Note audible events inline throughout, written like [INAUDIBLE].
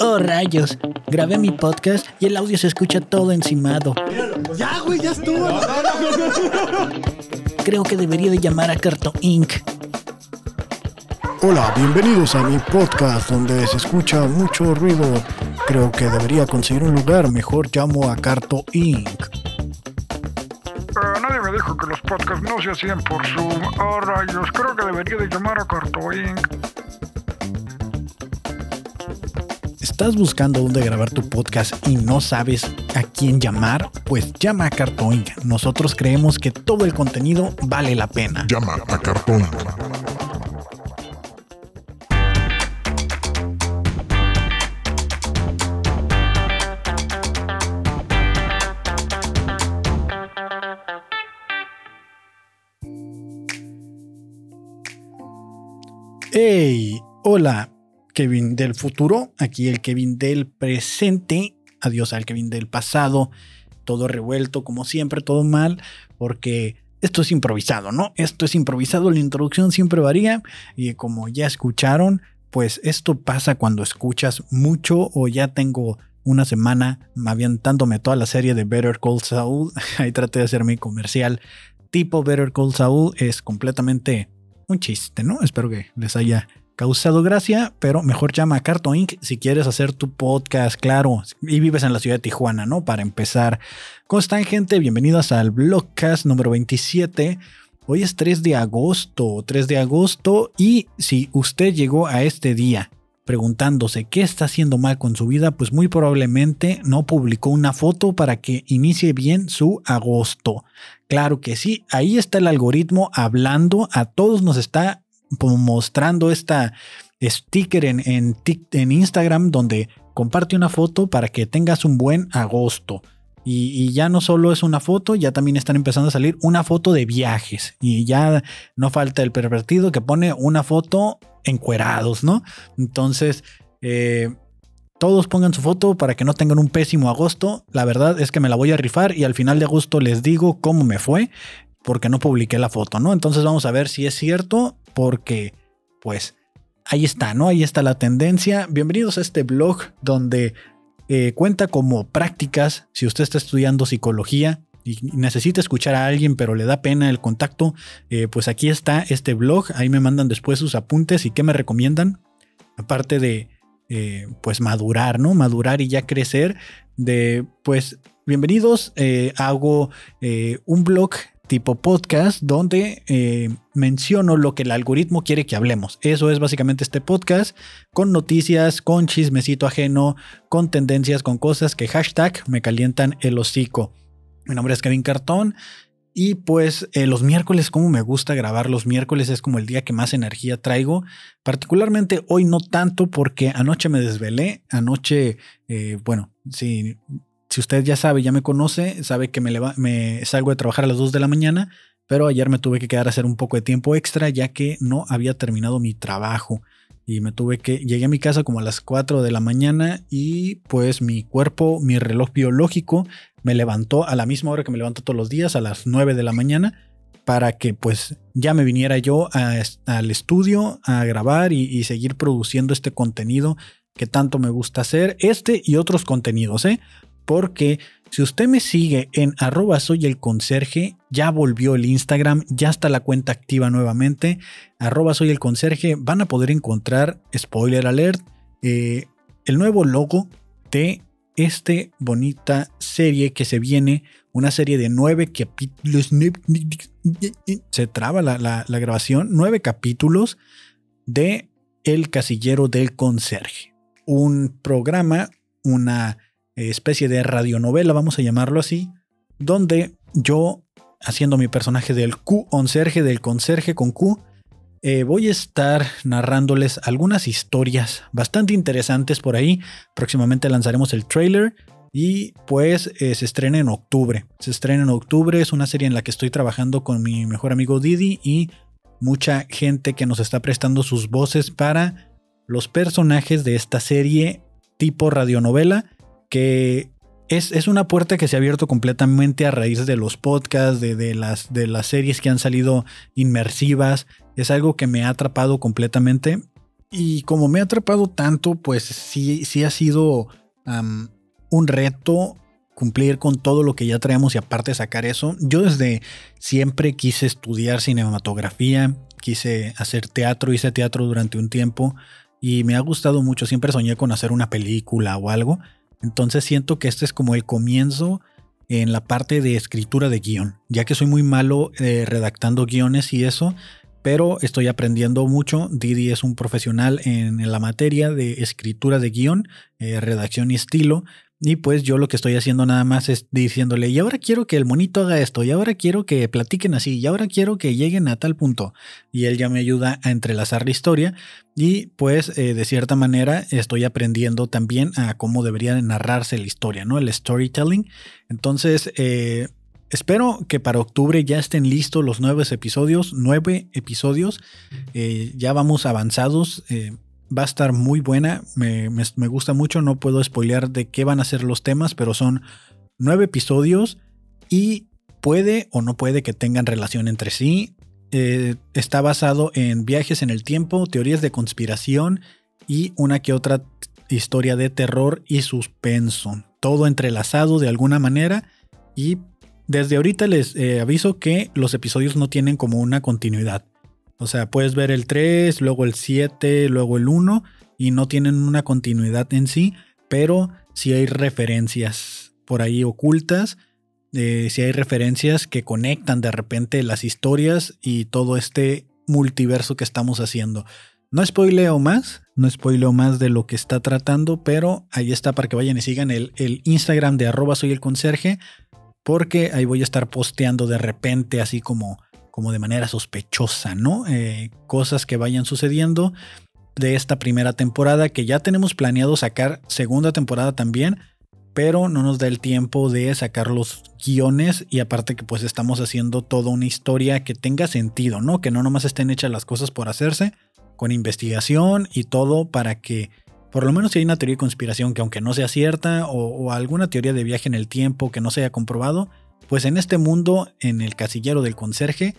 Oh, rayos. Grabé mi podcast y el audio se escucha todo encimado. Ya, güey, ya estuvo. Creo que debería de llamar a Carto Inc. Hola, bienvenidos a mi podcast donde se escucha mucho ruido. Creo que debería conseguir un lugar. Mejor llamo a Carto Inc. Nadie me dijo que los podcasts no se hacían por Zoom. Oh, rayos, creo que debería de llamar a Carto Inc. ¿Estás buscando dónde grabar tu podcast y no sabes a quién llamar? Pues llama a Carto Inc. Nosotros creemos que todo el contenido vale la pena. Llama a Cartón. ¡Hey! Hola, Kevin del futuro. Aquí el Kevin del presente. Adiós al Kevin del pasado. Todo revuelto, como siempre, todo mal, porque esto es improvisado, ¿no? Esto es improvisado, la introducción siempre varía y como ya escucharon, pues esto pasa cuando escuchas mucho o ya tengo una semana avientándome toda la serie de Better Call Saul. [LAUGHS] Ahí traté de hacer mi comercial tipo Better Call Saul. Es completamente un chiste, ¿no? Espero que les haya causado gracia, pero mejor llama a Carto Inc. si quieres hacer tu podcast, claro, y vives en la ciudad de Tijuana, ¿no? Para empezar. ¿Cómo están, gente? Bienvenidos al Blogcast número 27. Hoy es 3 de agosto, 3 de agosto, y si usted llegó a este día preguntándose qué está haciendo mal con su vida, pues muy probablemente no publicó una foto para que inicie bien su agosto. Claro que sí, ahí está el algoritmo hablando, a todos nos está mostrando esta sticker en, en, Instagram donde comparte una foto para que tengas un buen agosto. Y, y, ya no solo es una foto, ya también están empezando a salir una foto de viajes. Y ya no falta el pervertido que pone una foto encuerados, ¿no? Entonces, eh, todos pongan su foto para que no tengan un pésimo agosto. La verdad es que me la voy a rifar y al final de agosto les digo cómo me fue porque no publiqué la foto, ¿no? Entonces vamos a ver si es cierto porque, pues, ahí está, ¿no? Ahí está la tendencia. Bienvenidos a este blog donde eh, cuenta como prácticas, si usted está estudiando psicología y necesita escuchar a alguien, pero le da pena el contacto, eh, pues aquí está este blog. Ahí me mandan después sus apuntes y qué me recomiendan. Aparte de, eh, pues, madurar, ¿no? Madurar y ya crecer. De, pues, bienvenidos. Hago un blog tipo podcast donde eh, menciono lo que el algoritmo quiere que hablemos. Eso es básicamente este podcast con noticias, con chismecito ajeno, con tendencias, con cosas que hashtag me calientan el hocico. Mi nombre es Kevin Cartón y pues eh, los miércoles, como me gusta grabar los miércoles, es como el día que más energía traigo. Particularmente hoy no tanto porque anoche me desvelé. Anoche, eh, bueno, sí, si usted ya sabe, ya me conoce, sabe que me, me salgo de trabajar a las 2 de la mañana, pero ayer me tuve que quedar a hacer un poco de tiempo extra ya que no había terminado mi trabajo y me tuve que llegué a mi casa como a las 4 de la mañana y pues mi cuerpo, mi reloj biológico me levantó a la misma hora que me levanto todos los días a las 9 de la mañana para que pues ya me viniera yo al estudio a grabar y, y seguir produciendo este contenido que tanto me gusta hacer, este y otros contenidos, ¿eh? Porque si usted me sigue en arroba soy el conserje, ya volvió el Instagram, ya está la cuenta activa nuevamente, arroba soy el conserje, van a poder encontrar, spoiler alert, eh, el nuevo logo de esta bonita serie que se viene, una serie de nueve capítulos, se traba la, la, la grabación, nueve capítulos de El Casillero del Conserje, un programa, una especie de radionovela, vamos a llamarlo así, donde yo, haciendo mi personaje del Q-Onserje, del conserje con Q, eh, voy a estar narrándoles algunas historias bastante interesantes por ahí. Próximamente lanzaremos el trailer y pues eh, se estrena en octubre. Se estrena en octubre, es una serie en la que estoy trabajando con mi mejor amigo Didi y mucha gente que nos está prestando sus voces para los personajes de esta serie tipo radionovela que es, es, una puerta que se ha abierto completamente a raíz de los podcasts, de, de, las, de las series que han salido inmersivas. Es algo que me ha atrapado completamente. y como me ha atrapado tanto, pues sí, sí ha sido un reto cumplir con todo lo que ya traemos y aparte sacar eso. Yo desde siempre quise estudiar cinematografía, quise hacer teatro, hice teatro durante un tiempo y me ha gustado mucho. Siempre soñé con hacer una película o algo. Entonces siento que este es como el comienzo en la parte de escritura de guion, ya que soy muy malo eh, redactando guiones y eso, pero estoy aprendiendo mucho. Didi es un profesional en, la materia de escritura de guion, eh, redacción y estilo. Y pues yo lo que estoy haciendo nada más es diciéndole, y ahora quiero que el monito haga esto, y ahora quiero que platiquen así, y ahora quiero que lleguen a tal punto. Y él ya me ayuda a entrelazar la historia. Y pues eh, de cierta manera estoy aprendiendo también a cómo debería narrarse la historia, ¿no? El storytelling. Entonces, eh, espero que para octubre ya estén listos los nueve episodios, nueve episodios. Eh, ya vamos avanzados. Eh, va a estar muy buena. Me, gusta mucho. No puedo spoilear de qué van a ser los temas, pero son nueve episodios y puede o no puede que tengan relación entre sí. Eh, está basado en viajes en el tiempo, teorías de conspiración y una que otra historia de terror y suspenso. Todo entrelazado de alguna manera y desde ahorita les eh, aviso que los episodios no tienen como una continuidad. O sea, puedes ver el 3, luego el 7, luego el 1 y no tienen una continuidad en sí, pero sí hay referencias por ahí ocultas, eh, sí hay referencias que conectan de repente las historias y todo este multiverso que estamos haciendo. No spoileo más, no spoileo más de lo que está tratando, pero ahí está para que vayan y sigan el, el Instagram de arroba soy el conserje, porque ahí voy a estar posteando de repente así como, como de manera sospechosa, ¿no? Eh, cosas que vayan sucediendo de esta primera temporada, que ya tenemos planeado sacar segunda temporada también, pero no nos da el tiempo de sacar los guiones y aparte que pues estamos haciendo toda una historia que tenga sentido, ¿no? Que no nomás estén hechas las cosas por hacerse, con investigación y todo para que por lo menos si hay una teoría de conspiración que aunque no sea cierta o, o alguna teoría de viaje en el tiempo que no se haya comprobado, pues en este mundo, en el casillero del conserje,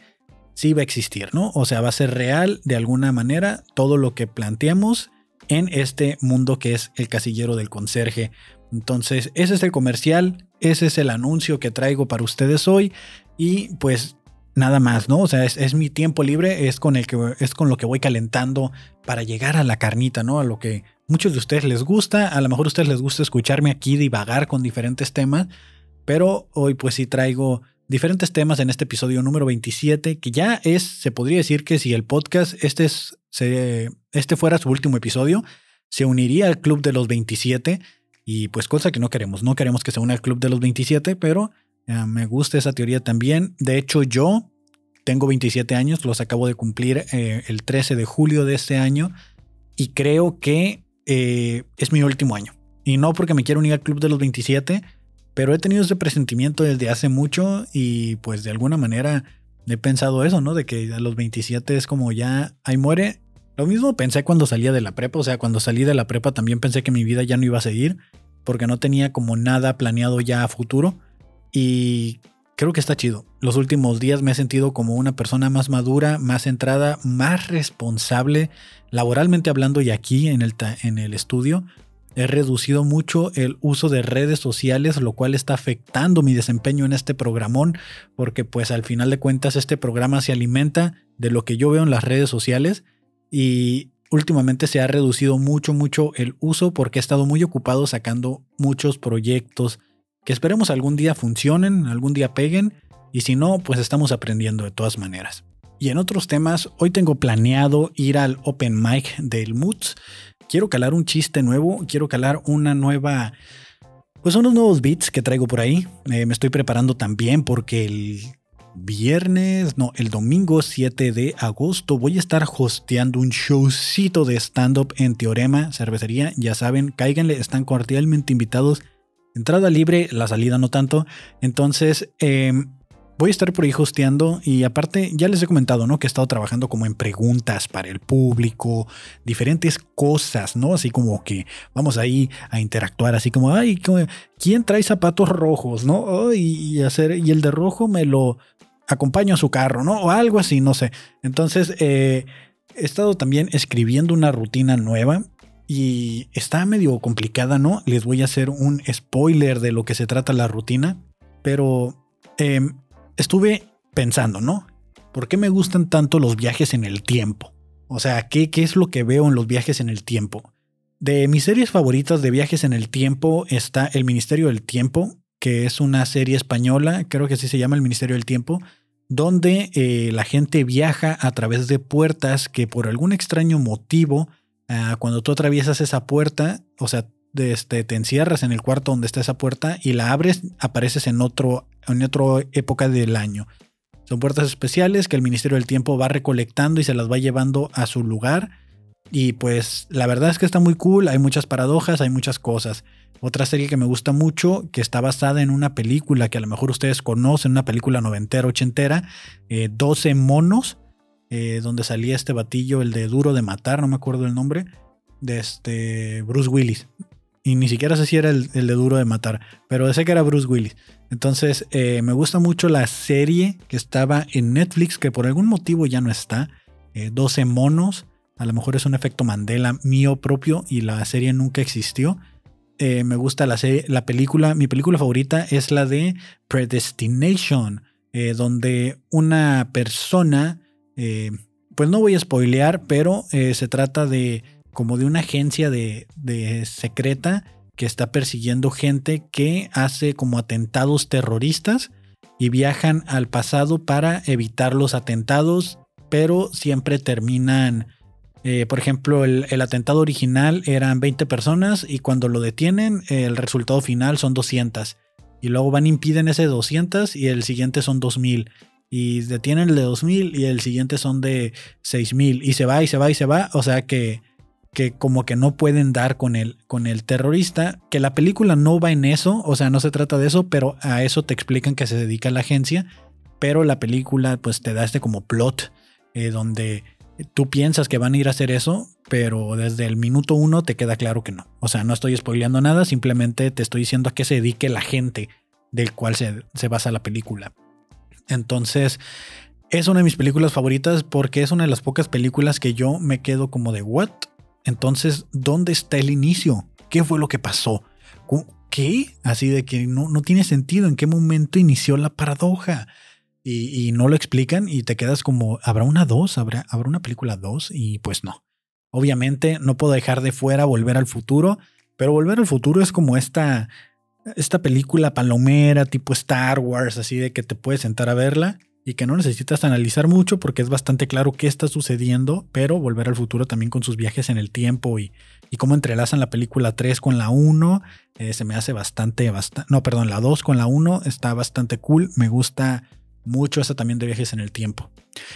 sí va a existir, ¿no? O sea, va a ser real de alguna manera todo lo que planteamos en este mundo que es el casillero del conserje. Entonces, ese es el comercial, ese es el anuncio que traigo para ustedes hoy y pues nada más, ¿no? O sea, es, mi tiempo libre, es con el que es con lo que voy calentando para llegar a la carnita, ¿no? A lo que muchos de ustedes les gusta, a lo mejor a ustedes les gusta escucharme aquí divagar con diferentes temas, pero hoy pues sí traigo diferentes temas en este episodio número 27, que ya es, se podría decir que si el podcast, este, es, se, este fuera su último episodio, se uniría al club de los 27 y pues cosa que no queremos, no queremos que se una al club de los 27, pero eh, me gusta esa teoría también. De hecho yo tengo 27 años, los acabo de cumplir eh, el 13 de julio de este año y creo que eh, es mi último año. Y no porque me quiero unir al club de los 27, pero he tenido ese presentimiento desde hace mucho y pues de alguna manera he pensado eso, ¿no? De que a los 27 es como ya ahí muere. Lo mismo pensé cuando salía de la prepa, o sea, cuando salí de la prepa también pensé que mi vida ya no iba a seguir porque no tenía como nada planeado ya a futuro y creo que está chido. Los últimos días me he sentido como una persona más madura, más centrada, más responsable, laboralmente hablando y aquí en el, en el estudio. He reducido mucho el uso de redes sociales, lo cual está afectando mi desempeño en este programón, porque pues al final de cuentas este programa se alimenta de lo que yo veo en las redes sociales y últimamente se ha reducido mucho, mucho el uso porque he estado muy ocupado sacando muchos proyectos que esperemos algún día funcionen, algún día peguen y si no, pues estamos aprendiendo de todas maneras. Y en otros temas, hoy tengo planeado ir al Open Mic del Moods quiero calar un chiste nuevo, quiero calar una nueva, pues unos nuevos beats que traigo por ahí. Eh, me estoy preparando también porque el viernes, no, el domingo 7 de agosto voy a estar hosteando un showcito de stand-up en Teorema, cervecería. Ya saben, cáiganle, están cordialmente invitados. Entrada libre, la salida no tanto. Entonces, eh, voy a estar por ahí hosteando y aparte ya les he comentado, ¿no? Que he estado trabajando como en preguntas para el público, diferentes cosas, ¿no? Así como que vamos ahí a interactuar, así como, ay, ¿quién trae zapatos rojos, no? Oh, y, hacer, y el de rojo me lo acompaño a su carro, ¿no? O algo así, no sé. Entonces, eh, he estado también escribiendo una rutina nueva y está medio complicada, ¿no? Les voy a hacer un spoiler de lo que se trata la rutina, pero em, estuve pensando, ¿no? ¿Por qué me gustan tanto los viajes en el tiempo? O sea, ¿qué, ¿qué es lo que veo en los viajes en el tiempo? De mis series favoritas de viajes en el tiempo está El Ministerio del Tiempo, que es una serie española, creo que así se llama El Ministerio del Tiempo, donde eh, la gente viaja a través de puertas que por algún extraño motivo Ah, cuando tú atraviesas esa puerta, o sea, este, te encierras en el cuarto donde está esa puerta y la abres, apareces en, otro, en otra época del año. Son puertas especiales que el Ministerio del Tiempo va recolectando y se las va llevando a su lugar. Y pues la verdad es que está muy cool, hay muchas paradojas, hay muchas cosas. Otra serie que me gusta mucho, que está basada en una película que a lo mejor ustedes conocen, una película noventera, ochentera, 12 eh, monos, eh, donde salía este batillo, el de Duro de Matar, no me acuerdo el nombre, de este Bruce Willis. Ni siquiera sé si era el, de Duro de Matar, pero sé que era Bruce Willis. Entonces, eh, me gusta mucho la serie que estaba en Netflix, que por algún motivo ya no está. 12 eh, monos. A lo mejor es un efecto Mandela mío propio y la serie nunca existió. me gusta la, serie, la película. Mi película favorita es la de Predestination, donde una persona eh, pues no voy a spoilear, pero eh, se trata de como de una agencia de, secreta que está persiguiendo gente que hace como atentados terroristas y viajan al pasado para evitar los atentados, pero siempre terminan, eh, por ejemplo, el, el, atentado original eran 20 personas y cuando lo detienen el resultado final son 200 y luego van impiden ese 200 y el siguiente son 2000 y detienen el de 2000 y el siguiente son de 6000 y se va y se va y se va, o sea que, que como que no pueden dar con el, con el terrorista, que la película no va en eso, o sea, no se trata de eso, pero a eso te explican que se dedica la agencia, pero la película pues te da este como plot eh, donde tú piensas que van a ir a hacer eso, pero desde el minuto uno te queda claro que no. O sea, no estoy spoileando nada, simplemente te estoy diciendo a qué se dedique la gente del cual se, se basa la película. Entonces, es una de mis películas favoritas porque es una de las pocas películas que yo me quedo como de what. Entonces, ¿dónde está el inicio? ¿Qué fue lo que pasó? ¿Qué? Así de que no, no tiene sentido. ¿En qué momento inició la paradoja? Y, no lo explican y te quedas como, ¿habrá una dos? ¿Habrá, ¿Habrá una película dos? Y pues no. Obviamente no puedo dejar de fuera Volver al Futuro, pero Volver al Futuro es como esta esta película palomera tipo Star Wars, así de que te puedes sentar a verla y que no necesitas analizar mucho porque es bastante claro qué está sucediendo, pero volver al futuro también con sus viajes en el tiempo y, cómo entrelazan la película 3 con la 1, eh, se me hace bastante, bastante, no, perdón, la 2 con la 1 está bastante cool, me gusta mucho esa también de viajes en el tiempo.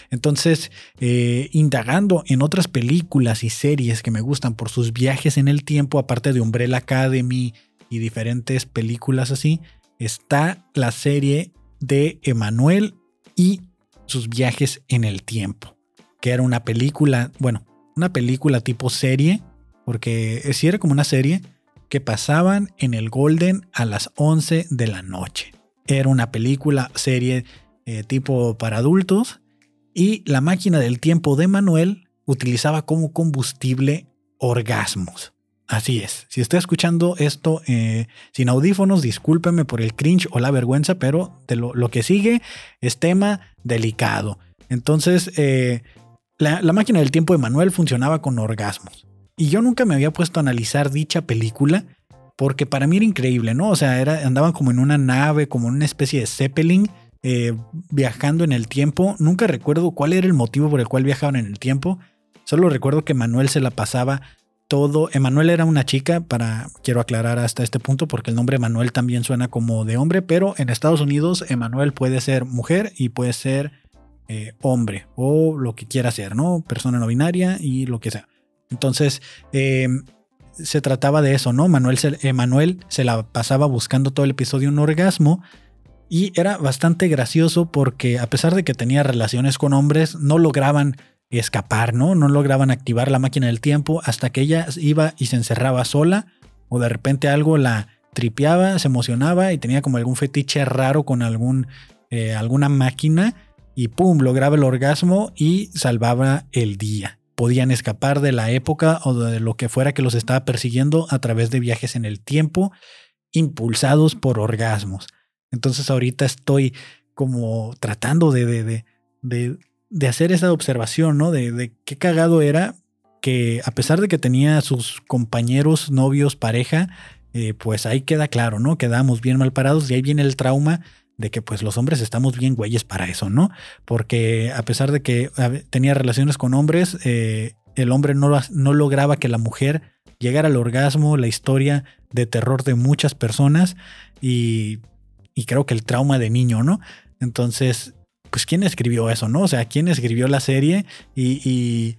Entonces, eh, indagando en otras películas y series que me gustan por sus viajes en el tiempo, aparte de Umbrella Academy, y diferentes películas así, está la serie de Emanuel y sus viajes en el tiempo, que era una película, bueno, una película tipo serie, porque sí era como una serie que pasaban en el Golden a las 11 de la noche. Era una película serie eh, tipo para adultos y la máquina del tiempo de Manuel utilizaba como combustible orgasmos. Así es. Si está escuchando esto eh, sin audífonos, discúlpeme por el cringe o la vergüenza, pero lo, que sigue es tema delicado. Entonces, eh, la, máquina del tiempo de Manuel funcionaba con orgasmos. Y yo nunca me había puesto a analizar dicha película porque para mí era increíble, ¿no? O sea, era, andaban como en una nave, como en una especie de Zeppelin, eh, viajando en el tiempo. Nunca recuerdo cuál era el motivo por el cual viajaban en el tiempo. Solo recuerdo que Manuel se la pasaba todo. Emanuel era una chica, para quiero aclarar hasta este punto, porque el nombre Emanuel también suena como de hombre, pero en Estados Unidos Emanuel puede ser mujer y puede ser eh, hombre o lo que quiera ser, ¿no? Persona no binaria y lo que sea. Entonces, eh, se trataba de eso, ¿no? Manuel Emanuel se la pasaba buscando todo el episodio un orgasmo. Y era bastante gracioso porque a pesar de que tenía relaciones con hombres, no lograban escapar, ¿no? No lograban activar la máquina del tiempo hasta que ella iba y se encerraba sola o de repente algo la tripeaba, se emocionaba y tenía como algún fetiche raro con algún, eh, alguna máquina y pum, lograba el orgasmo y salvaba el día. podían escapar de la época o de lo que fuera que los estaba persiguiendo a través de viajes en el tiempo impulsados por orgasmos. Entonces ahorita estoy como tratando de, de, de, de hacer esa observación, ¿no? De, qué cagado era que a pesar de que tenía sus compañeros, novios, pareja, eh, pues ahí queda claro, ¿no? Quedamos bien mal parados y ahí viene el trauma de que pues los hombres estamos bien güeyes para eso, ¿no? Porque a pesar de que tenía relaciones con hombres, eh, el hombre no, no lograba que la mujer llegara al orgasmo, la historia de terror de muchas personas y, y creo que el trauma de niño, ¿no? Entonces, pues quién escribió eso, ¿no? O sea, quién escribió la serie y,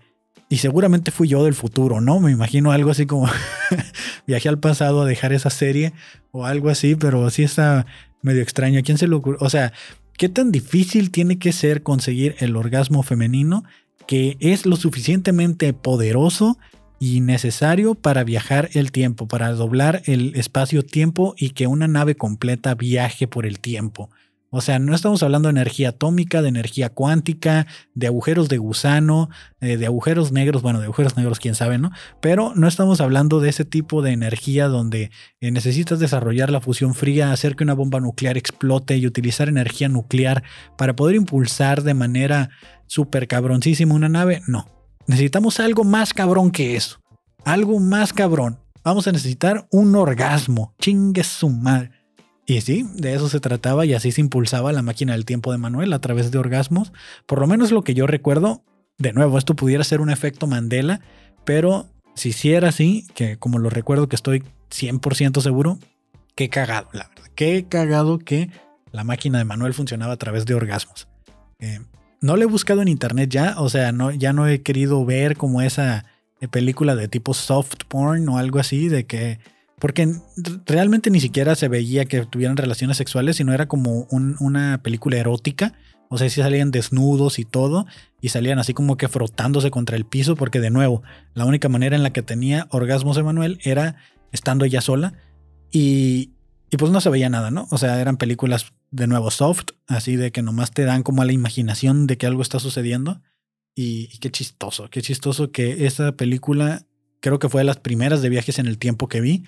y, seguramente fui yo del futuro, ¿no? Me imagino algo así como [LAUGHS] viajé al pasado a dejar esa serie o algo así, pero sí está medio extraño. ¿A quién se le ocurrió? O sea, ¿qué tan difícil tiene que ser conseguir el orgasmo femenino que es lo suficientemente poderoso y necesario para viajar el tiempo, para doblar el espacio-tiempo y que una nave completa viaje por el tiempo? O sea, no estamos hablando de energía atómica, de energía cuántica, de agujeros de gusano, eh, de agujeros negros, bueno, de agujeros negros, quién sabe, ¿no? Pero no estamos hablando de ese tipo de energía donde eh, necesitas desarrollar la fusión fría, hacer que una bomba nuclear explote y utilizar energía nuclear para poder impulsar de manera súper cabroncísima una nave. No, necesitamos algo más cabrón que eso. Algo más cabrón. Vamos a necesitar un orgasmo. Chingue su madre. Y sí, de eso se trataba y así se impulsaba la máquina del tiempo de Manuel a través de orgasmos. Por lo menos lo que yo recuerdo, de nuevo, esto pudiera ser un efecto Mandela, pero si sí era así, que como lo recuerdo que estoy 100% seguro, qué cagado, la verdad. Qué cagado que la máquina de Manuel funcionaba a través de orgasmos. Eh, no le he buscado en internet ya, o sea, ya no he querido ver como esa película de tipo soft porn o algo así, de que porque realmente ni siquiera se veía que tuvieran relaciones sexuales, sino era como una película erótica. O sea, sí salían desnudos y todo, y salían así como que frotándose contra el piso, porque de nuevo, la única manera en la que tenía orgasmos Emanuel era estando ella sola, y, y pues no se veía nada, ¿no? O sea, eran películas de nuevo soft, así de que nomás te dan como a la imaginación de que algo está sucediendo. Y, y, qué chistoso, qué chistoso que esa película creo que fue de las primeras de viajes en el tiempo que vi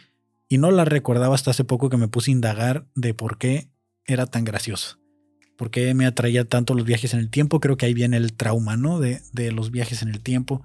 y no la recordaba hasta hace poco que me puse a indagar de por qué era tan gracioso. ¿Por qué me atraía tanto los viajes en el tiempo? Creo que ahí viene el trauma, ¿no? De, de los viajes en el tiempo.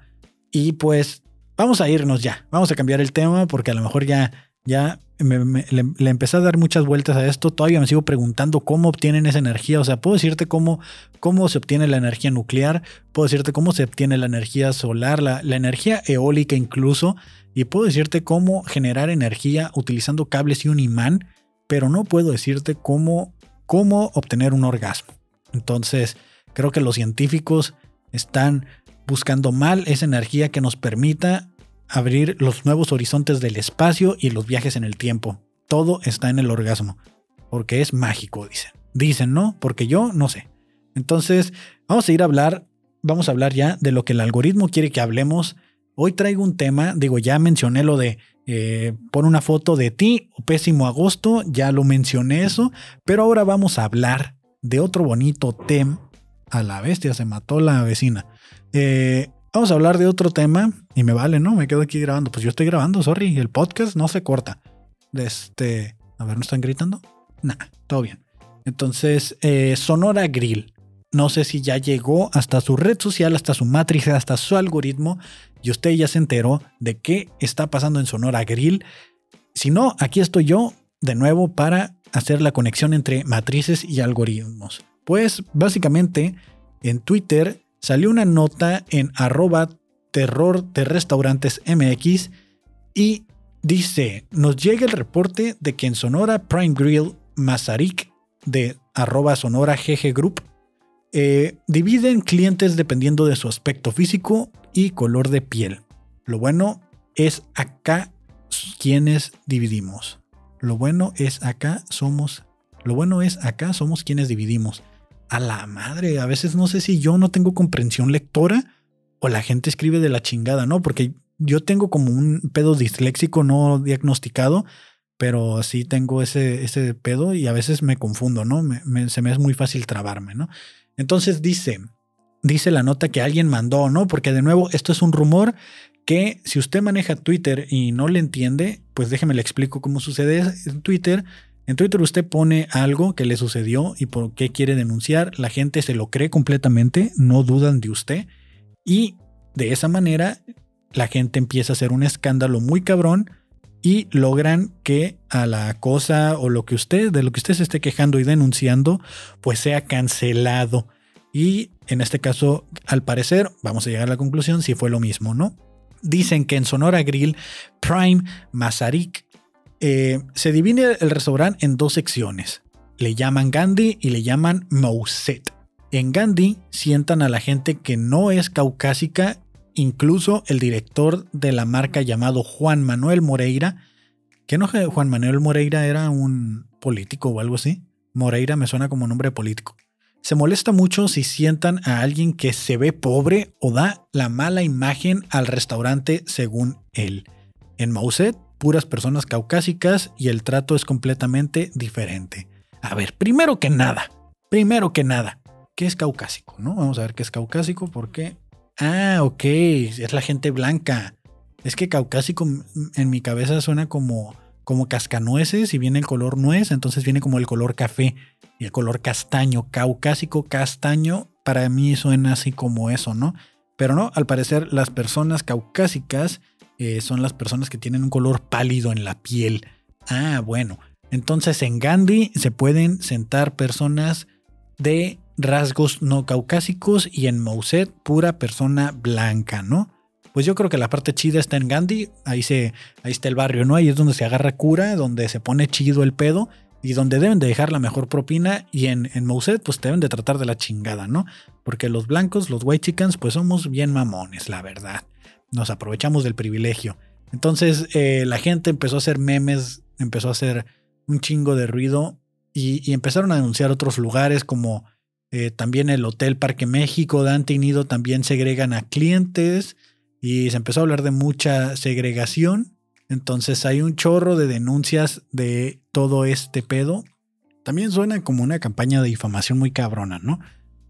Y pues vamos a irnos ya. Vamos a cambiar el tema porque a lo mejor ya, ya le, empecé a dar muchas vueltas a esto. Todavía me sigo preguntando cómo obtienen esa energía. O sea, puedo decirte cómo, cómo se obtiene la energía nuclear. Puedo decirte cómo se obtiene la energía solar, la, la energía eólica incluso y puedo decirte cómo generar energía utilizando cables y un imán, pero no puedo decirte cómo, cómo obtener un orgasmo. Entonces, creo que los científicos están buscando mal esa energía que nos permita abrir los nuevos horizontes del espacio y los viajes en el tiempo. Todo está en el orgasmo, porque es mágico, dicen. Dicen, ¿no? Porque yo no sé. Entonces, vamos a ir a hablar, vamos a hablar ya de lo que el algoritmo quiere que hablemos Hoy traigo un tema, digo, ya mencioné lo de eh, pon una foto de ti o pésimo agosto, ya lo mencioné eso, pero ahora vamos a hablar de otro bonito tema. A la bestia se mató la vecina. Eh, vamos a hablar de otro tema y me vale, ¿no? Me quedo aquí grabando. Pues yo estoy grabando, sorry, el podcast no se corta. Este, a ver, ¿no están gritando? Nah, todo bien. Entonces, eh, Sonora Grill. No sé si ya llegó hasta su red social, hasta su matriz, hasta su algoritmo y usted ya se enteró de qué está pasando en Sonora Grill. Si no, aquí estoy yo de nuevo para hacer la conexión entre matrices y algoritmos. Pues básicamente en Twitter salió una nota en arroba terror de restaurantes MX y dice, nos llega el reporte de que en Sonora Prime Grill Mazarik de arroba Sonora GG Group eh, dividen clientes dependiendo de su aspecto físico y color de piel. Lo bueno es acá quienes dividimos. Lo bueno es acá somos. Lo bueno es acá somos quienes dividimos. A la madre, a veces no sé si yo no tengo comprensión lectora o la gente escribe de la chingada, ¿no? Porque yo tengo como un pedo disléxico no diagnosticado, pero sí tengo ese, ese pedo y a veces me confundo, ¿no? se me es muy fácil trabarme, ¿no? Entonces dice, dice la nota que alguien mandó, ¿no? Porque de nuevo, esto es un rumor que si usted maneja Twitter y no le entiende, pues déjeme le explico cómo sucede en Twitter. En Twitter usted pone algo que le sucedió y por qué quiere denunciar. La gente se lo cree completamente, no dudan de usted. Y de esa manera la gente empieza a hacer un escándalo muy cabrón y logran que a la cosa o lo que usted, de lo que usted se esté quejando y denunciando, pues sea cancelado. Y en este caso, al parecer, vamos a llegar a la conclusión si fue lo mismo, ¿no? Dicen que en Sonora Grill, Prime, Mazarik, eh, se divide el restaurante en dos secciones. Le llaman Gandhi y le llaman Mouset. En Gandhi sientan a la gente que no es caucásica Incluso el director de la marca llamado Juan Manuel Moreira, que no Juan Manuel Moreira era un político o algo así. Moreira me suena como nombre político. Se molesta mucho si sientan a alguien que se ve pobre o da la mala imagen al restaurante según él. En Mauset, puras personas caucásicas y el trato es completamente diferente. A ver, primero que nada, primero que nada, ¿qué es caucásico? ¿no? Vamos a ver qué es caucásico porque Ah, ok, es la gente blanca. Es que caucásico en mi cabeza suena como, como cascanueces y viene el color nuez, entonces viene como el color café y el color castaño. Caucásico, castaño, para mí suena así como eso, ¿no? Pero no, al parecer las personas caucásicas eh, son las personas que tienen un color pálido en la piel. Ah, bueno. Entonces en Gandhi se pueden sentar personas de rasgos no caucásicos y en Mouset pura persona blanca, ¿no? Pues yo creo que la parte chida está en Gandhi, ahí, se, ahí está el barrio, ¿no? Ahí es donde se agarra cura, donde se pone chido el pedo y donde deben de dejar la mejor propina y en, en Mouset pues deben de tratar de la chingada, ¿no? Porque los blancos, los white chickens, pues somos bien mamones, la verdad. Nos aprovechamos del privilegio. Entonces eh, la gente empezó a hacer memes, empezó a hacer un chingo de ruido y, y empezaron a anunciar otros lugares como eh, también el Hotel Parque México, Dante y Nido también segregan a clientes y se empezó a hablar de mucha segregación. Entonces hay un chorro de denuncias de todo este pedo. También suena como una campaña de difamación muy cabrona, ¿no?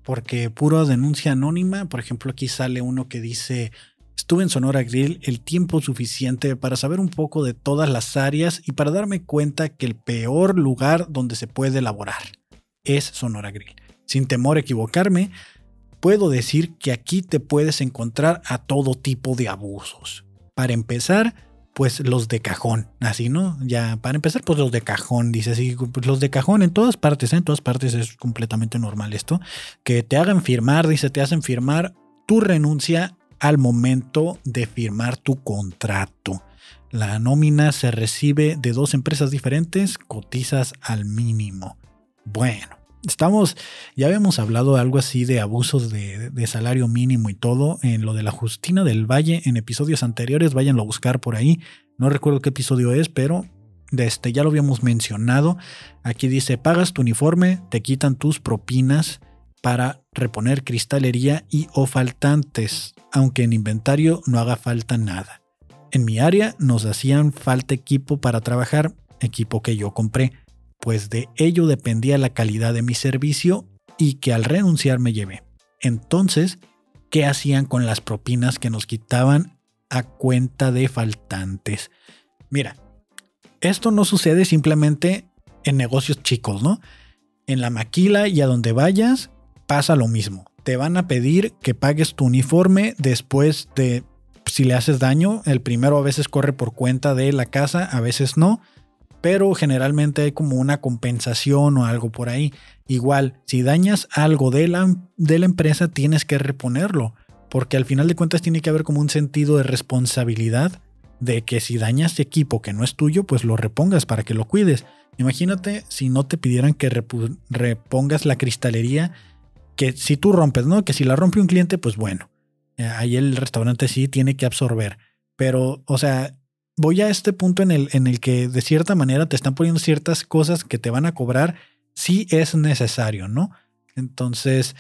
Porque pura denuncia anónima, por ejemplo, aquí sale uno que dice, estuve en Sonora Grill el tiempo suficiente para saber un poco de todas las áreas y para darme cuenta que el peor lugar donde se puede elaborar es Sonora Grill sin temor a equivocarme, puedo decir que aquí te puedes encontrar a todo tipo de abusos. Para empezar, pues los de cajón, así, ¿no? Ya, para empezar, pues los de cajón, dice así, pues los de cajón en todas partes, ¿eh? en todas partes es completamente normal esto, que te hagan firmar, dice, te hacen firmar tu renuncia al momento de firmar tu contrato. La nómina se recibe de dos empresas diferentes, cotizas al mínimo. Bueno, Estamos, ya habíamos hablado algo así de abusos de, salario mínimo y todo en lo de la Justina del Valle en episodios anteriores, váyanlo a buscar por ahí. No recuerdo qué episodio es, pero este, ya lo habíamos mencionado. Aquí dice, pagas tu uniforme, te quitan tus propinas para reponer cristalería y o faltantes, aunque en inventario no haga falta nada. En mi área nos hacían falta equipo para trabajar, equipo que yo compré pues de ello dependía la calidad de mi servicio y que al renunciar me llevé. Entonces, ¿qué hacían con las propinas que nos quitaban a cuenta de faltantes? Mira, esto no sucede simplemente en negocios chicos, ¿no? En la maquila y a donde vayas pasa lo mismo. Te van a pedir que pagues tu uniforme después de si le haces daño. El primero a veces corre por cuenta de la casa, a veces no pero generalmente hay como una compensación o algo por ahí. Igual, si dañas algo de la, de la empresa, tienes que reponerlo, porque al final de cuentas tiene que haber como un sentido de responsabilidad de que si dañas equipo que no es tuyo, pues lo repongas para que lo cuides. Imagínate si no te pidieran que repongas la cristalería, que si tú rompes, ¿no? Que si la rompe un cliente, pues bueno, eh, ahí el restaurante sí tiene que absorber. Pero, o sea, voy a este punto en el, en el que de cierta manera te están poniendo ciertas cosas que te van a cobrar si es necesario, ¿no? Entonces,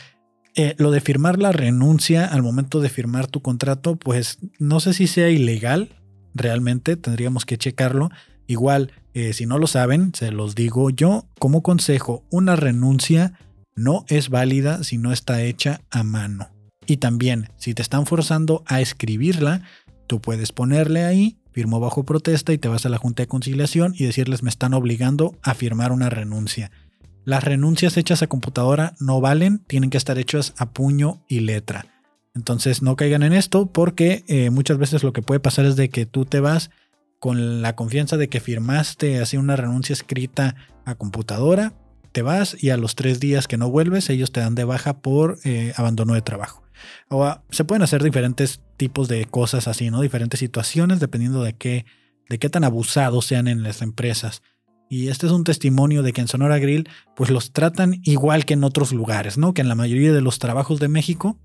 eh, lo de firmar la renuncia al momento de firmar tu contrato, pues no sé si sea ilegal, realmente tendríamos que checarlo. Igual, eh, si no lo saben, se los digo yo como consejo, una renuncia no es válida si no está hecha a mano. Y también, si te están forzando a escribirla, tú puedes ponerle ahí, firmó bajo protesta y te vas a la Junta de Conciliación y decirles me están obligando a firmar una renuncia. Las renuncias hechas a computadora no valen, tienen que estar hechas a puño y letra. Entonces no caigan en esto porque eh, muchas veces lo que puede pasar es de que tú te vas con la confianza de que firmaste así una renuncia escrita a computadora, te vas y a los tres días que no vuelves ellos te dan de baja por eh, abandono de trabajo. O se pueden hacer diferentes tipos de cosas así, ¿no? Diferentes situaciones dependiendo de qué, de qué tan abusados sean en las empresas. Y este es un testimonio de que en Sonora Grill pues los tratan igual que en otros lugares, ¿no? Que en la mayoría de los trabajos de México.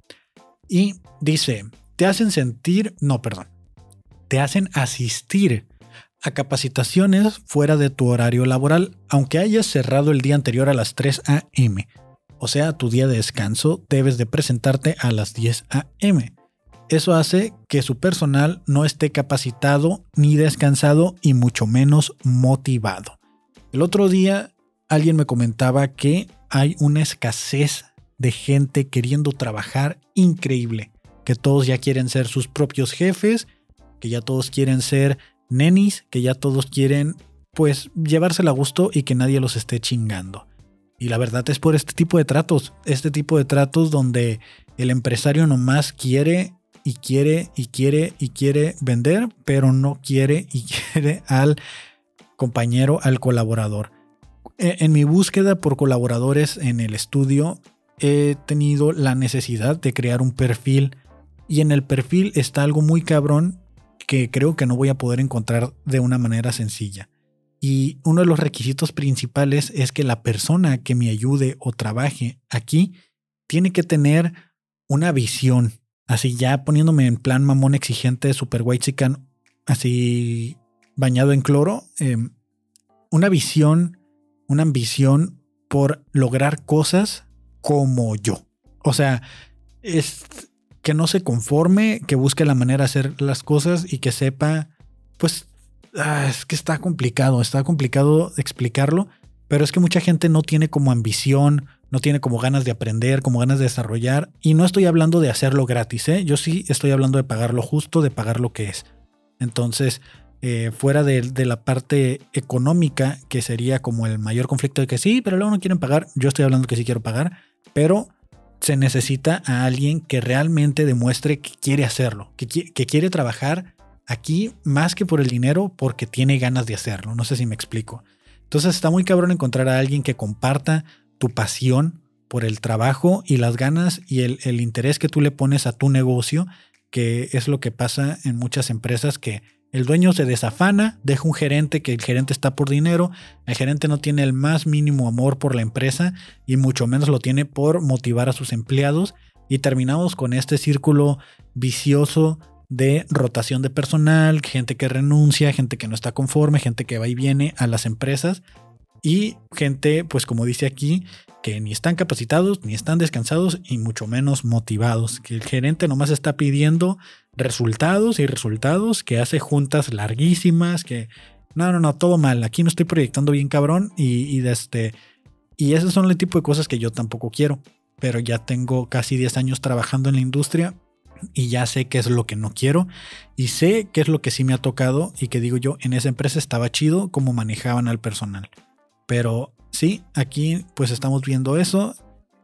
Y dice, te hacen sentir, no, perdón, te hacen asistir a capacitaciones fuera de tu horario laboral, aunque hayas cerrado el día anterior a las 3 a.m. O sea, tu día de descanso debes de presentarte a las 10 a.m. Eso hace que su personal no esté capacitado ni descansado y mucho menos motivado. El otro día alguien me comentaba que hay una escasez de gente queriendo trabajar increíble, que todos ya quieren ser sus propios jefes, que ya todos quieren ser nenis, que ya todos quieren pues llevársela a gusto y que nadie los esté chingando. Y la verdad es por este tipo de tratos, este tipo de tratos donde el empresario nomás quiere y quiere y quiere y quiere vender, pero no quiere y [LAUGHS] quiere al compañero al colaborador. E, en mi búsqueda por colaboradores en el estudio he tenido la necesidad de crear un perfil y en el perfil está algo muy cabrón que creo que no voy a poder encontrar de una manera sencilla. Y uno de los requisitos principales es que la persona que me ayude o trabaje aquí tiene que tener una visión. Así ya poniéndome en plan mamón exigente, super white así bañado en cloro, em, una visión, una ambición por lograr cosas como yo. O sea, es que no se conforme, que busque la manera de hacer las cosas y que sepa, pues, ah, es que está complicado, está complicado explicarlo, pero es que mucha gente no tiene como ambición, no tiene como ganas de aprender, como ganas de desarrollar, y no estoy hablando de hacerlo gratis, ¿eh? yo sí estoy hablando de pagar lo justo, de pagar lo que es. Entonces, eh, fuera de, la parte económica, que sería como el mayor conflicto de que sí, pero luego no quieren pagar. Yo estoy hablando que sí quiero pagar, pero se necesita a alguien que realmente demuestre que quiere hacerlo, que, que quiere trabajar aquí más que por el dinero, porque tiene ganas de hacerlo. No sé si me explico. Entonces está muy cabrón encontrar a alguien que comparta tu pasión por el trabajo y las ganas y el, interés que tú le pones a tu negocio, que es lo que pasa en muchas empresas que el dueño se desafana, deja un gerente que el gerente está por dinero, el gerente no tiene el más mínimo amor por la empresa y mucho menos lo tiene por motivar a sus empleados y terminamos con este círculo vicioso de rotación de personal, gente que renuncia, gente que no está conforme, gente que va y viene a las empresas y gente, pues como dice aquí, que ni están capacitados, ni están descansados y mucho menos motivados, que el gerente nomás está pidiendo resultados y resultados, que hace juntas larguísimas, que no, no, no, todo mal, aquí no estoy proyectando bien cabrón y, y, este, y esos son el tipo de cosas que yo tampoco quiero, pero ya tengo casi 10 años trabajando en la industria y ya sé qué es lo que no quiero y sé qué es lo que sí me ha tocado y que digo yo, en esa empresa estaba chido cómo manejaban al personal. Pero sí, aquí pues estamos viendo eso.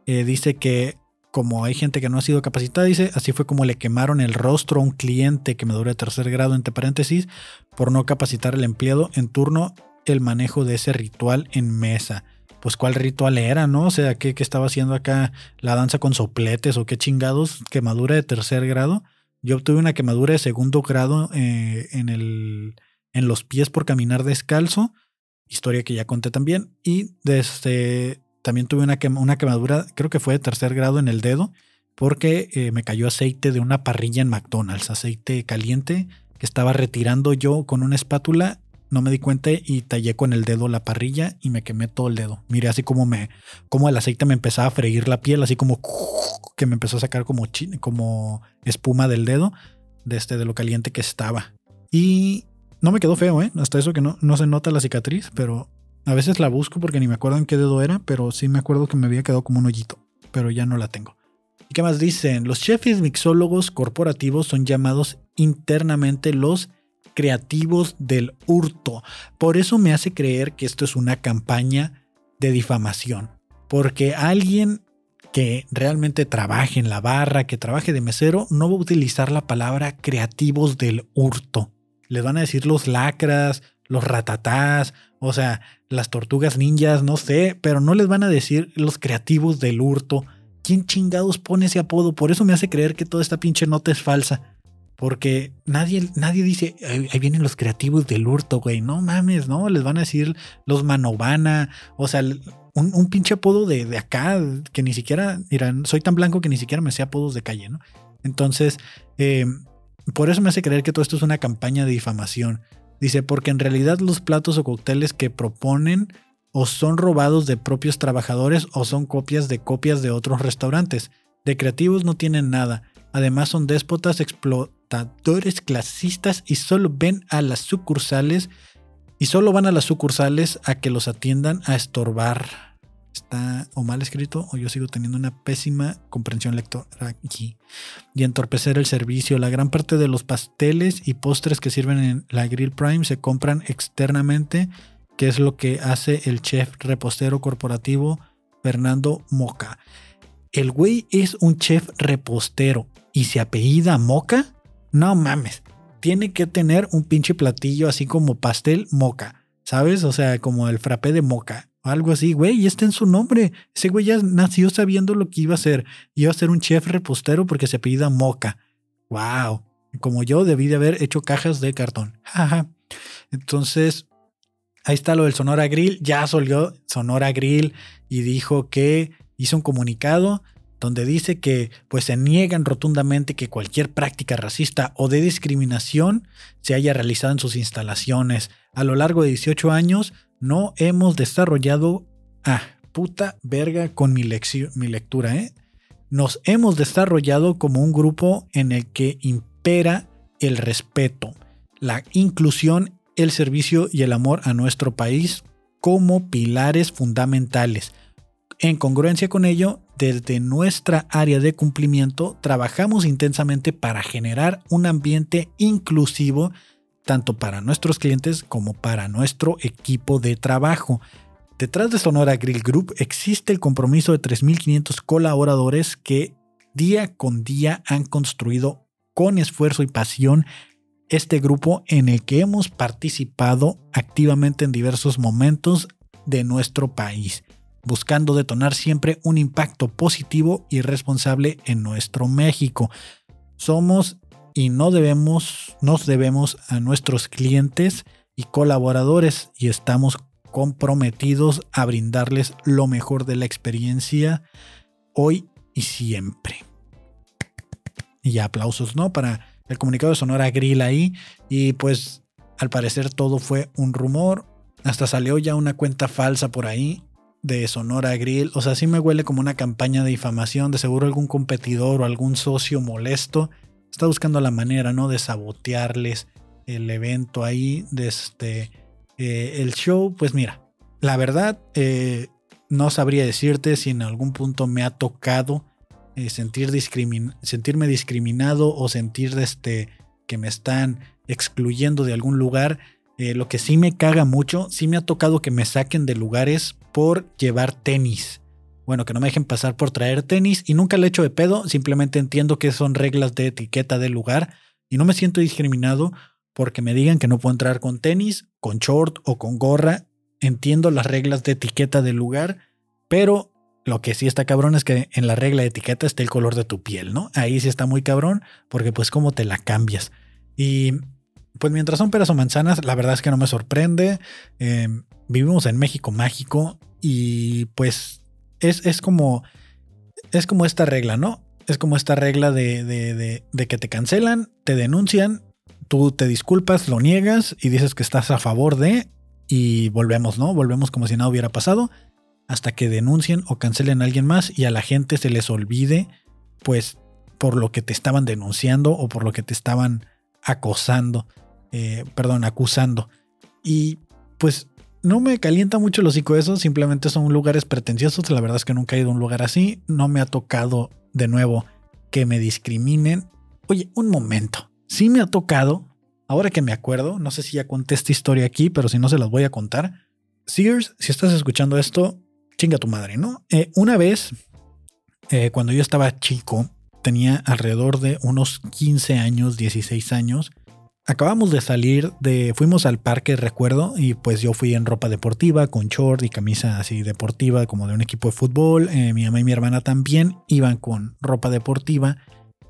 Eh, dice que como hay gente que no ha sido capacitada, dice, así fue como le quemaron el rostro a un cliente que me tercer grado, entre paréntesis, por no capacitar al empleado en turno el manejo de ese ritual en mesa. Pues cuál ritual era, ¿no? O sea, ¿qué, estaba haciendo acá? ¿La danza con sopletes o qué chingados? ¿Quemadura de tercer grado? Yo obtuve una quemadura de segundo grado eh, en, el, en los pies por caminar descalzo, historia que ya conté también, y desde también tuve una, una quemadura, creo que fue de tercer grado en el dedo, porque eh, me cayó aceite de una parrilla en McDonald's, aceite caliente que estaba retirando yo con una espátula. No me di cuenta y tallé con el dedo la parrilla y me quemé todo el dedo. Mire, así como me, como el aceite me empezaba a freír la piel, así como [LAUGHS] que me empezó a sacar como, como espuma del dedo, de este, de lo caliente que estaba. Y no me quedó feo, ¿eh? Hasta eso que no, no se nota la cicatriz, pero a veces la busco porque ni me acuerdo en qué dedo era, pero sí me acuerdo que me había quedado como un hoyito, pero ya no la tengo. ¿Y qué más dicen? Los chefs mixólogos corporativos son llamados internamente los creativos del hurto. Por eso me hace creer que esto es una campaña de difamación. Porque alguien que realmente trabaje en la barra, que trabaje de mesero, no va a utilizar la palabra creativos del hurto. Le van a decir los lacras, los ratatás, o sea, las tortugas ninjas, no sé, pero no les van a decir los creativos del hurto. ¿Quién chingados pone ese apodo? Por eso me hace creer que toda esta pinche nota es falsa. Porque nadie, nadie dice, ahí, vienen los creativos del hurto, güey. No mames, ¿no? Les van a decir los manovana. O sea, un, pinche apodo de, acá que ni siquiera, miran, soy tan blanco que ni siquiera me sé apodos de calle, ¿no? Entonces, eh, por eso me hace creer que todo esto es una campaña de difamación. Dice, porque en realidad los platos o cócteles que proponen o son robados de propios trabajadores o son copias de copias de otros restaurantes. De creativos no tienen nada. Además son déspotas, explotadores, clasistas y solo ven a las sucursales y solo van a las sucursales a que los atiendan a estorbar. Está o mal escrito o yo sigo teniendo una pésima comprensión lectora aquí. Y entorpecer el servicio. La gran parte de los pasteles y postres que sirven en la Grill Prime se compran externamente que es lo que hace el chef repostero corporativo Fernando Moca. El güey es un chef repostero y se apellida Moca. No mames, tiene que tener un pinche platillo así como pastel Moca, ¿sabes? O sea, como el frappé de Moca algo así, güey, y está en su nombre. Ese güey ya nació sabiendo lo que iba a ser. Iba a ser un chef repostero porque se apellida Moca. Wow. Como yo debí de haber hecho cajas de cartón. [LAUGHS] Entonces, Ahí está lo del Sonora Grill. Ya salió Sonora Grill y dijo que hizo un comunicado donde dice que pues se niegan rotundamente que cualquier práctica racista o de discriminación se haya realizado en sus instalaciones. A lo largo de 18 años no hemos desarrollado ah, puta verga con mi, mi lectura, ¿eh? Nos hemos desarrollado como un grupo en el que impera el respeto, la inclusión el servicio y el amor a nuestro país como pilares fundamentales. En congruencia con ello, desde nuestra área de cumplimiento trabajamos intensamente para generar un ambiente inclusivo tanto para nuestros clientes como para nuestro equipo de trabajo. Detrás de Sonora Grill Group existe el compromiso de 3.500 colaboradores que día con día han construido con esfuerzo y pasión este grupo en el que hemos participado activamente en diversos momentos de nuestro país, buscando detonar siempre un impacto positivo y responsable en nuestro México. Somos y no debemos, nos debemos a nuestros clientes y colaboradores y estamos comprometidos a brindarles lo mejor de la experiencia hoy y siempre. Y aplausos, ¿no? Para el comunicado de Sonora Grill ahí y pues al parecer todo fue un rumor. Hasta salió ya una cuenta falsa por ahí de Sonora Grill. O sea, sí me huele como una campaña de difamación. De seguro algún competidor o algún socio molesto está buscando la manera, ¿no? De sabotearles el evento ahí, de este, eh, el show. Pues mira, la verdad, eh, no sabría decirte si en algún punto me ha tocado eh, sentir sentirme discriminado o sentir este, que me están excluyendo de algún lugar. Lo que sí me caga mucho, sí me ha tocado que me saquen de lugares por llevar tenis. Bueno, que no me dejen pasar por traer tenis y nunca le hecho de pedo, simplemente entiendo que son reglas de etiqueta del lugar y no me siento discriminado porque me digan que no puedo entrar con tenis, con short o con gorra. Entiendo las reglas de etiqueta del lugar, pero lo que sí está cabrón es que en la regla de etiqueta está el color de tu piel, ¿no? Ahí sí está muy cabrón porque pues cómo te la cambias. Y pues mientras son peras o manzanas, la verdad es que no me sorprende. Em, vivimos en México mágico y pues es, es, como, es como esta regla, ¿no? Es como esta regla de, de, de que te cancelan, te denuncian, tú te disculpas, lo niegas y dices que estás a favor de y volvemos, ¿no? Volvemos como si nada hubiera pasado hasta que denuncien o cancelen a alguien más y a la gente se les olvide, pues, por lo que te estaban denunciando o por lo que te estaban acosando, eh, perdón, acusando. Y pues no me calienta mucho el hocico eso, simplemente son lugares pretenciosos. La verdad es que nunca he ido a un lugar así. No me ha tocado de nuevo que me discriminen. Oye, un momento. Sí me ha tocado, ahora que me acuerdo, no sé si ya conté esta historia aquí, pero si no se las voy a contar. Sears, si estás escuchando esto, chinga tu madre, ¿no? Eh, una vez, eh, cuando yo estaba chico, tenía alrededor de unos 15 años, 16 años. Acabamos de salir de, fuimos al parque, recuerdo, y pues yo fui en ropa deportiva, con short y camisa así deportiva, como de un equipo de fútbol. Eh, mi mamá y mi hermana también iban con ropa deportiva.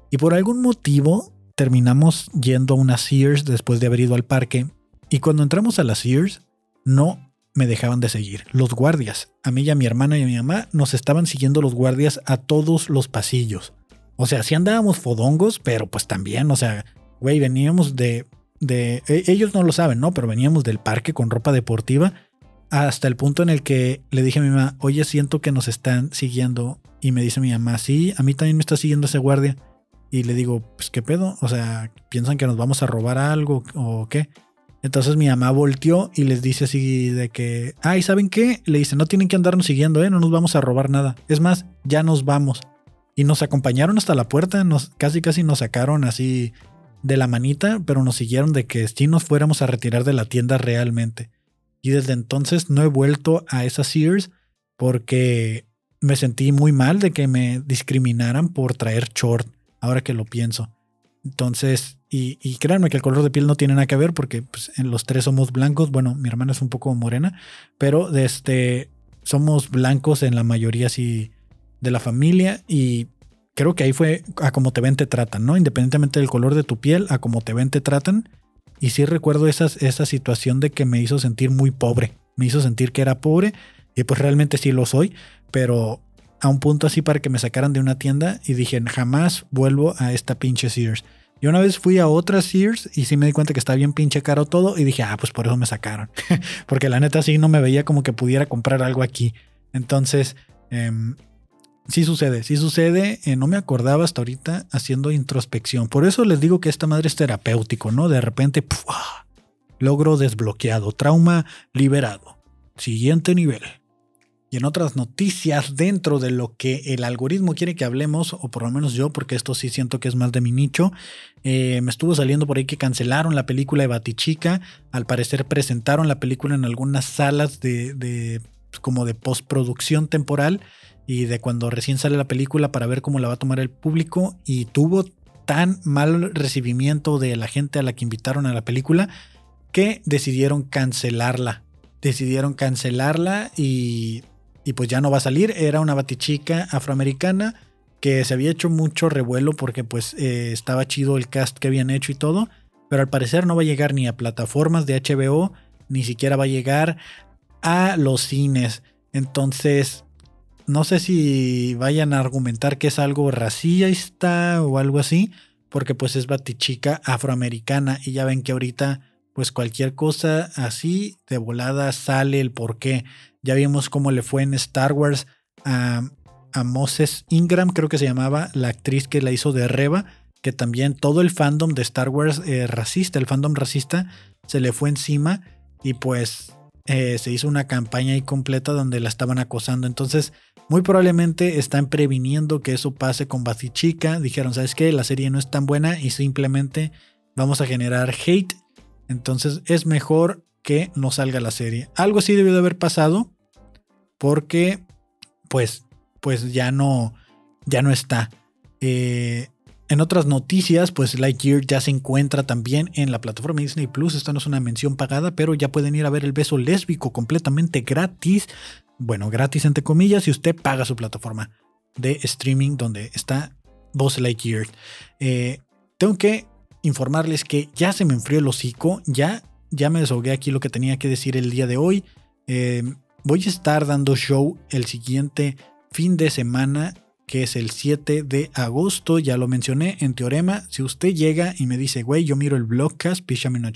Y por algún motivo terminamos yendo a una Sears después de haber ido al parque. Y cuando entramos a la Sears, no me dejaban de seguir. Los guardias, a mí y a mi hermana y a mi mamá, nos estaban siguiendo los guardias a todos los pasillos. O sea, sí andábamos fodongos, pero pues también, o sea, güey, veníamos de, de... e- Ellos no lo saben, ¿no? Pero veníamos del parque con ropa deportiva hasta el punto en el que le dije a mi mamá, oye, siento que nos están siguiendo. Y me dice mi mamá, sí, a mí también me está siguiendo ese guardia. Y le digo, pues qué pedo, o sea, piensan que nos vamos a robar algo o qué. Entonces mi mamá volteó y les dice así de que, ay, ¿saben qué? Le dice, no tienen que andarnos siguiendo, ¿eh? No nos vamos a robar nada. Es más, ya nos vamos. Y nos acompañaron hasta la puerta, nos, casi casi nos sacaron así de la manita, pero nos siguieron de que sí nos fuéramos a retirar de la tienda realmente. Y desde entonces no he vuelto a esa Sears porque me sentí muy mal de que me discriminaran por traer short, ahora que lo pienso. Entonces, y, y créanme que el color de piel no tiene nada que ver porque pues, en los tres somos blancos. Bueno, mi hermana es un poco morena, pero de este, somos blancos en la mayoría así de la familia y creo que ahí fue a como te ven te tratan, ¿no? Independientemente del color de tu piel, a como te ven te tratan. Y sí recuerdo esas, esa situación de que me hizo sentir muy pobre. Me hizo sentir que era pobre y pues realmente sí lo soy, pero a un punto así para que me sacaran de una tienda y dije, jamás vuelvo a esta pinche Sears. Y una vez fui a otra Sears y sí me di cuenta que estaba bien pinche caro todo y dije, ah, pues por eso me sacaron. [LAUGHS] Porque la neta sí no me veía como que pudiera comprar algo aquí. Entonces, em, sí sucede, sí sucede. Eh, no me acordaba hasta ahorita haciendo introspección. Por eso les digo que esta madre es terapéutico, ¿no? De repente, logro desbloqueado, trauma liberado. Siguiente nivel. Y en otras noticias, dentro de lo que el algoritmo quiere que hablemos, o por lo menos yo, porque esto sí siento que es más de mi nicho, eh, me estuvo saliendo por ahí que cancelaron la película de Batichica. Al parecer presentaron la película en algunas salas de, de pues, como de postproducción temporal y de cuando recién sale la película para ver cómo la va a tomar el público. Y tuvo tan mal recibimiento de la gente a la que invitaron a la película que decidieron cancelarla. Decidieron cancelarla y y pues ya no va a salir. Era una batichica afroamericana que se había hecho mucho revuelo porque pues eh, estaba chido el cast que habían hecho y todo, pero al parecer no va a llegar ni a plataformas de HBO, ni siquiera va a llegar a los cines. Entonces, no sé si vayan a argumentar que es algo racista o algo así, porque pues es batichica afroamericana y ya ven que ahorita pues cualquier cosa así de volada sale el porqué. Ya vimos cómo le fue en Star Wars a, a Moses Ingram, creo que se llamaba, la actriz que la hizo de Reba, que también todo el fandom de Star Wars eh, racista, el fandom racista, se le fue encima y pues eh, se hizo una campaña ahí completa donde la estaban acosando. Entonces, muy probablemente están previniendo que eso pase con Batichica. Dijeron, ¿sabes qué? La serie no es tan buena y simplemente vamos a generar hate. Entonces es mejor que no salga la serie. Algo así debió de haber pasado porque pues, pues ya no, ya no está. Eh, en otras noticias, pues Lightyear ya se encuentra también en la plataforma Disney Plus. Esta no es una mención pagada, pero ya pueden ir a ver el beso lésbico completamente gratis. Bueno, gratis entre comillas, si usted paga su plataforma de streaming donde está Buzz Lightyear. Eh, tengo que informarles que ya se me enfrió el hocico, ya, ya me desahogué aquí lo que tenía que decir el día de hoy. Eh, voy a estar dando show el siguiente fin de semana, que es el 7 de agosto, ya lo mencioné en Teorema. Si usted llega y me dice, güey, yo miro el blogcast, píchame una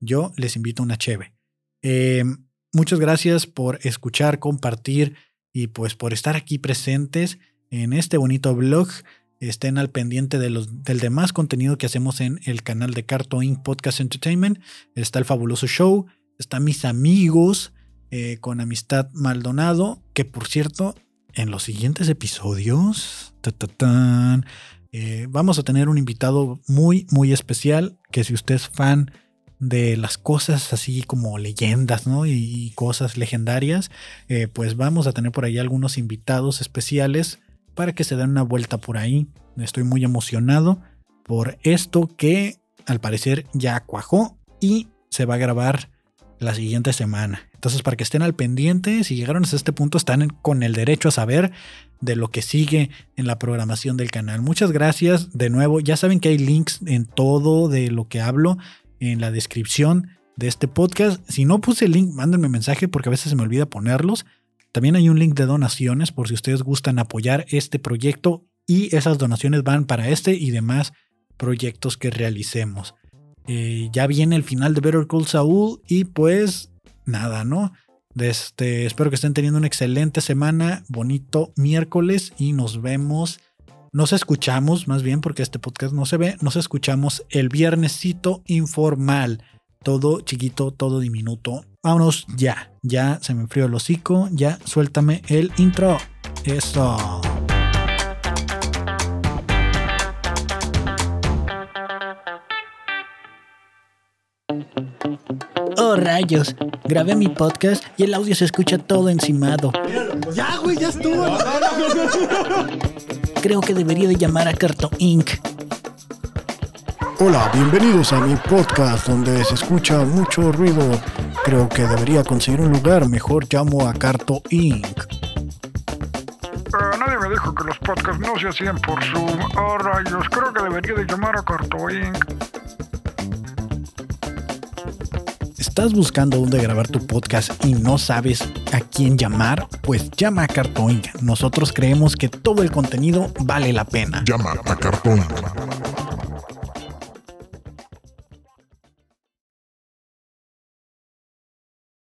yo les invito una cheve. Eh, muchas gracias por escuchar, compartir y pues por estar aquí presentes en este bonito blog estén al pendiente de los, del demás contenido que hacemos en el canal de Carto Inc. Podcast Entertainment. Está el fabuloso show, están mis amigos eh, con Amistad Maldonado, que por cierto, en los siguientes episodios eh, vamos a tener un invitado muy, muy especial, que si usted es fan de las cosas así como leyendas, ¿no? Y, y cosas legendarias, eh, pues vamos a tener por ahí algunos invitados especiales para que se den una vuelta por ahí. Estoy muy emocionado por esto que al parecer ya cuajó y se va a grabar la siguiente semana. Entonces, para que estén al pendiente, si llegaron hasta este punto, están con el derecho a saber de lo que sigue en la programación del canal. Muchas gracias de nuevo. Ya saben que hay links en todo de lo que hablo en la descripción de este podcast. Si no puse el link, mándenme mensaje porque a veces se me olvida ponerlos. También hay un link de donaciones por si ustedes gustan apoyar este proyecto y esas donaciones van para este y demás proyectos que realicemos. Eh, ya viene el final de Better Call Saul y pues nada, ¿no? Este, espero que estén teniendo una excelente semana, bonito miércoles y nos vemos, nos escuchamos más bien porque este podcast no se ve, nos escuchamos el viernesito informal, todo chiquito, todo diminuto. Vámonos ya, ya se me enfrió el hocico, ya suéltame el intro. Eso. Oh, rayos. Grabé mi podcast y el audio se escucha todo encimado. Ya, güey, ya estuvo. Creo que debería de llamar a Carto Inc. Hola, bienvenidos a mi podcast donde se escucha mucho ruido. Creo que debería conseguir un lugar. Mejor llamo a Carto Inc. Nadie me dijo que los podcasts no se hacían por Zoom. Oh, rayos, creo que debería de llamar a Cartoon Inc. ¿Estás buscando dónde grabar tu podcast y no sabes a quién llamar? Pues llama a Cartoon. Nosotros creemos que todo el contenido vale la pena. Llama a Cartón.